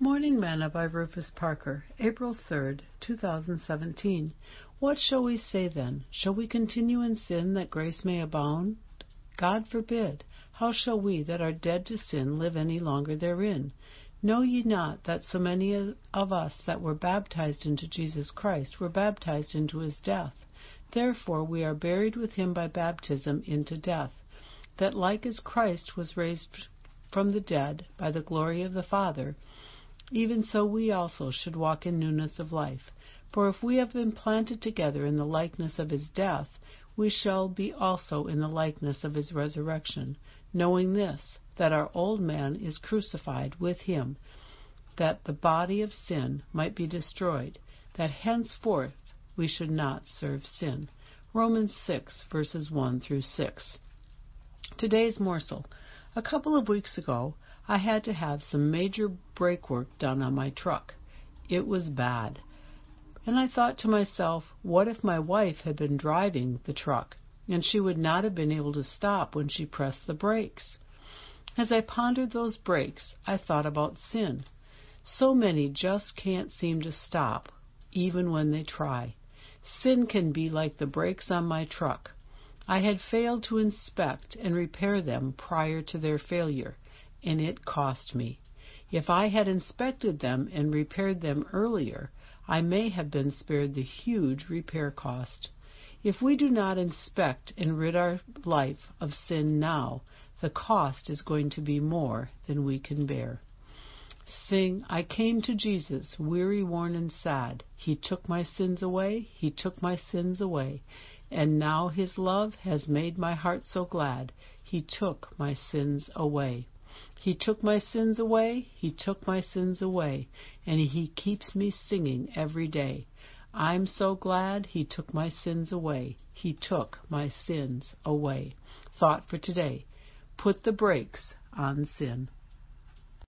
Morning Manna by Rufus Parker, April 3rd, 2017. What shall we say then? Shall we continue in sin that grace may abound? God forbid. How shall we that are dead to sin live any longer therein? Know ye not that so many of us that were baptized into Jesus Christ were baptized into his death? Therefore we are buried with him by baptism into death, that like as Christ was raised from the dead by the glory of the Father, even so we also should walk in newness of life. For if we have been planted together in the likeness of his death, we shall be also in the likeness of his resurrection, knowing this, that our old man is crucified with him, that the body of sin might be destroyed, that henceforth we should not serve sin. Romans 6, verses 1 through 6. Today's morsel. A couple of weeks ago, I had to have some major brake work done on my truck. It was bad. And I thought to myself, what if my wife had been driving the truck and she would not have been able to stop when she pressed the brakes? As I pondered those brakes, I thought about sin. So many just can't seem to stop, even when they try. Sin can be like the brakes on my truck. I had failed to inspect and repair them prior to their failure, and it cost me. If I had inspected them and repaired them earlier, I may have been spared the huge repair cost. If we do not inspect and rid our life of sin now, the cost is going to be more than we can bear. Sing, I came to Jesus, weary, worn, and sad. He took my sins away, He took my sins away. And now His love has made my heart so glad. He took my sins away. He took my sins away, He took my sins away, and He keeps me singing every day. I'm so glad He took my sins away. He took my sins away. Thought for today. Put the brakes on sin.